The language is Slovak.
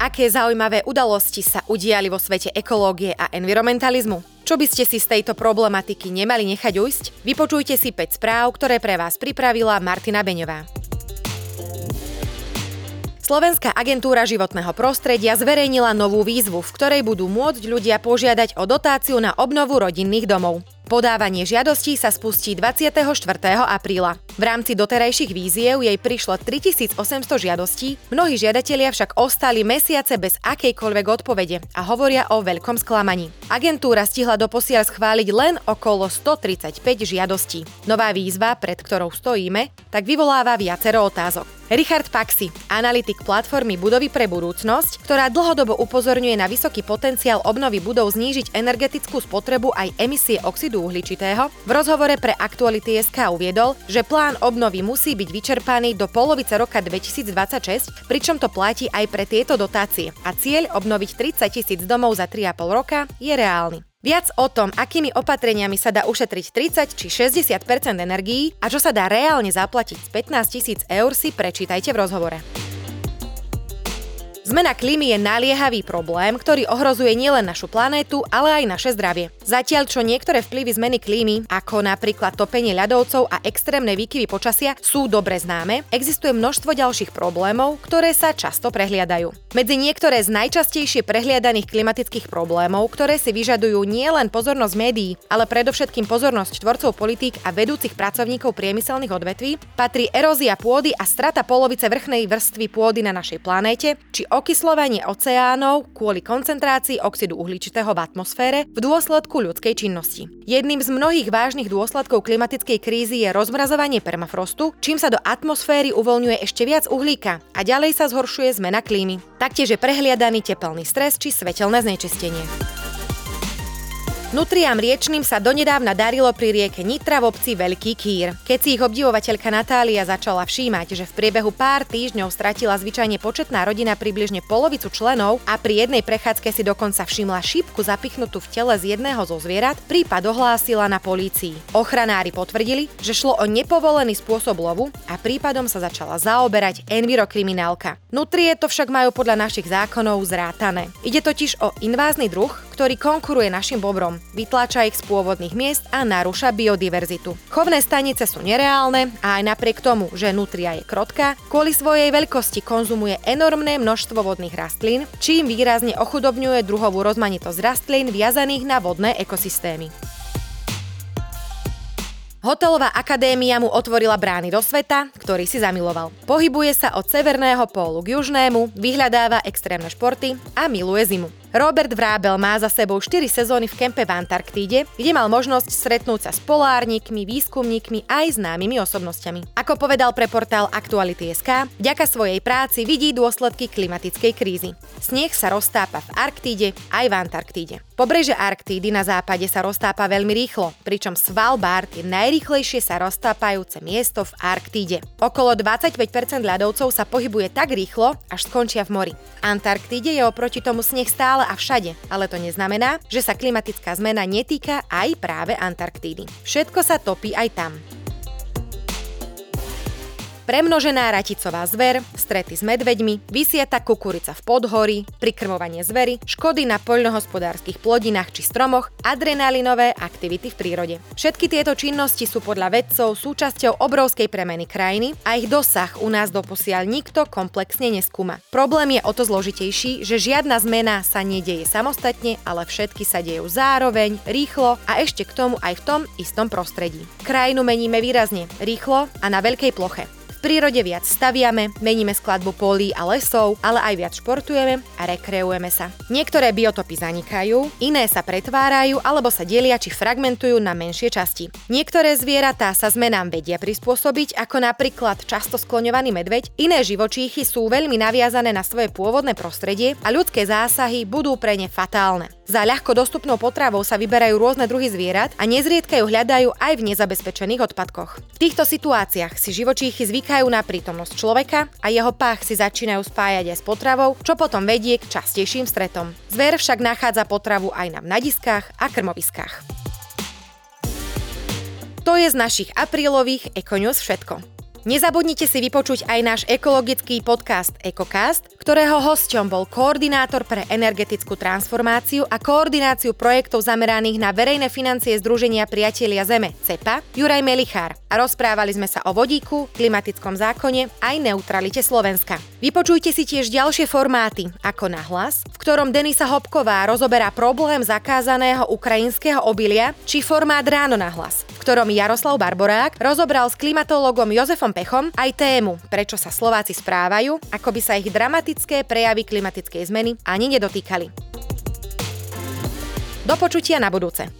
Aké zaujímavé udalosti sa udiali vo svete ekológie a environmentalizmu? Čo by ste si z tejto problematiky nemali nechať ujsť? Vypočujte si 5 správ, ktoré pre vás pripravila Martina Beňová. Slovenská agentúra životného prostredia zverejnila novú výzvu, v ktorej budú môcť ľudia požiadať o dotáciu na obnovu rodinných domov. Podávanie žiadostí sa spustí 24. apríla. V rámci doterajších víziev jej prišlo 3800 žiadostí, mnohí žiadatelia však ostali mesiace bez akejkoľvek odpovede a hovoria o veľkom sklamaní. Agentúra stihla doposiaľ schváliť len okolo 135 žiadostí. Nová výzva, pred ktorou stojíme, tak vyvoláva viacero otázok. Richard Paxi, analytik platformy Budovy pre budúcnosť, ktorá dlhodobo upozorňuje na vysoký potenciál obnovy budov znížiť energetickú spotrebu aj emisie oxidu uhličitého, v rozhovore pre Aktuality SK uviedol, že plán obnovy musí byť vyčerpaný do polovice roka 2026, pričom to platí aj pre tieto dotácie a cieľ obnoviť 30 tisíc domov za 3,5 roka je reálny. Viac o tom, akými opatreniami sa dá ušetriť 30 či 60% energií a čo sa dá reálne zaplatiť z 15 tisíc eur si prečítajte v rozhovore. Zmena klímy je naliehavý problém, ktorý ohrozuje nielen našu planétu, ale aj naše zdravie. Zatiaľ, čo niektoré vplyvy zmeny klímy, ako napríklad topenie ľadovcov a extrémne výkyvy počasia, sú dobre známe, existuje množstvo ďalších problémov, ktoré sa často prehliadajú. Medzi niektoré z najčastejšie prehliadaných klimatických problémov, ktoré si vyžadujú nielen pozornosť médií, ale predovšetkým pozornosť tvorcov politík a vedúcich pracovníkov priemyselných odvetví, patrí erózia pôdy a strata polovice vrchnej vrstvy pôdy na našej planéte, či okyslovanie oceánov kvôli koncentrácii oxidu uhličitého v atmosfére v dôsledku ľudskej činnosti. Jedným z mnohých vážnych dôsledkov klimatickej krízy je rozmrazovanie permafrostu, čím sa do atmosféry uvoľňuje ešte viac uhlíka a ďalej sa zhoršuje zmena klímy. Taktiež je prehliadaný tepelný stres či svetelné znečistenie. Nutriam riečným sa donedávna darilo pri rieke Nitra v obci Veľký Kýr. Keď si ich obdivovateľka Natália začala všímať, že v priebehu pár týždňov stratila zvyčajne početná rodina približne polovicu členov a pri jednej prechádzke si dokonca všimla šípku zapichnutú v tele z jedného zo zvierat, prípad ohlásila na polícii. Ochranári potvrdili, že šlo o nepovolený spôsob lovu a prípadom sa začala zaoberať envirokriminálka. Nutrie to však majú podľa našich zákonov zrátané. Ide totiž o invázny druh, ktorý konkuruje našim bobrom, vytláča ich z pôvodných miest a narúša biodiverzitu. Chovné stanice sú nereálne a aj napriek tomu, že nutria je krotká, kvôli svojej veľkosti konzumuje enormné množstvo vodných rastlín, čím výrazne ochudobňuje druhovú rozmanitosť rastlín viazaných na vodné ekosystémy. Hotelová akadémia mu otvorila brány do sveta, ktorý si zamiloval. Pohybuje sa od severného pólu k južnému, vyhľadáva extrémne športy a miluje zimu. Robert Vrábel má za sebou 4 sezóny v kempe v Antarktíde, kde mal možnosť stretnúť sa s polárnikmi, výskumníkmi aj známymi osobnosťami. Ako povedal pre portál Aktuality.sk, vďaka svojej práci vidí dôsledky klimatickej krízy. Sneh sa roztápa v Arktíde aj v Antarktíde. Pobreže Arktídy na západe sa roztápa veľmi rýchlo, pričom Svalbard je najrýchlejšie sa roztápajúce miesto v Arktíde. Okolo 25% ľadovcov sa pohybuje tak rýchlo, až skončia v mori. Antarktíde je oproti tomu sneh stále stále a všade, ale to neznamená, že sa klimatická zmena netýka aj práve Antarktídy. Všetko sa topí aj tam. Premnožená raticová zver, strety s medveďmi, vysieta kukurica v podhorí, prikrmovanie zvery, škody na poľnohospodárskych plodinách či stromoch, adrenalinové aktivity v prírode. Všetky tieto činnosti sú podľa vedcov súčasťou obrovskej premeny krajiny a ich dosah u nás doposiaľ nikto komplexne neskúma. Problém je o to zložitejší, že žiadna zmena sa nedieje samostatne, ale všetky sa dejú zároveň, rýchlo a ešte k tomu aj v tom istom prostredí. Krajinu meníme výrazne, rýchlo a na veľkej ploche prírode viac staviame, meníme skladbu polí a lesov, ale aj viac športujeme a rekreujeme sa. Niektoré biotopy zanikajú, iné sa pretvárajú alebo sa delia či fragmentujú na menšie časti. Niektoré zvieratá sa zmenám vedia prispôsobiť, ako napríklad často skloňovaný medveď, iné živočíchy sú veľmi naviazané na svoje pôvodné prostredie a ľudské zásahy budú pre ne fatálne. Za ľahko dostupnou potravou sa vyberajú rôzne druhy zvierat a nezriedka ju hľadajú aj v nezabezpečených odpadkoch. V týchto situáciách si živočíchy zvykajú na prítomnosť človeka a jeho pách si začínajú spájať aj s potravou, čo potom vedie k častejším stretom. Zver však nachádza potravu aj na mnadiskách a krmoviskách. To je z našich aprílových Econews všetko. Nezabudnite si vypočuť aj náš ekologický podcast EcoCast, ktorého hosťom bol koordinátor pre energetickú transformáciu a koordináciu projektov zameraných na verejné financie Združenia priatelia Zeme CEPA, Juraj Melichár. A rozprávali sme sa o vodíku, klimatickom zákone aj neutralite Slovenska. Vypočujte si tiež ďalšie formáty, ako Nahlas, v ktorom Denisa Hopková rozoberá problém zakázaného ukrajinského obilia, či formát Ráno na hlas, ktorom Jaroslav Barborák rozobral s klimatologom Jozefom Pechom aj tému, prečo sa Slováci správajú, ako by sa ich dramatické prejavy klimatickej zmeny ani nedotýkali. Do počutia na budúce.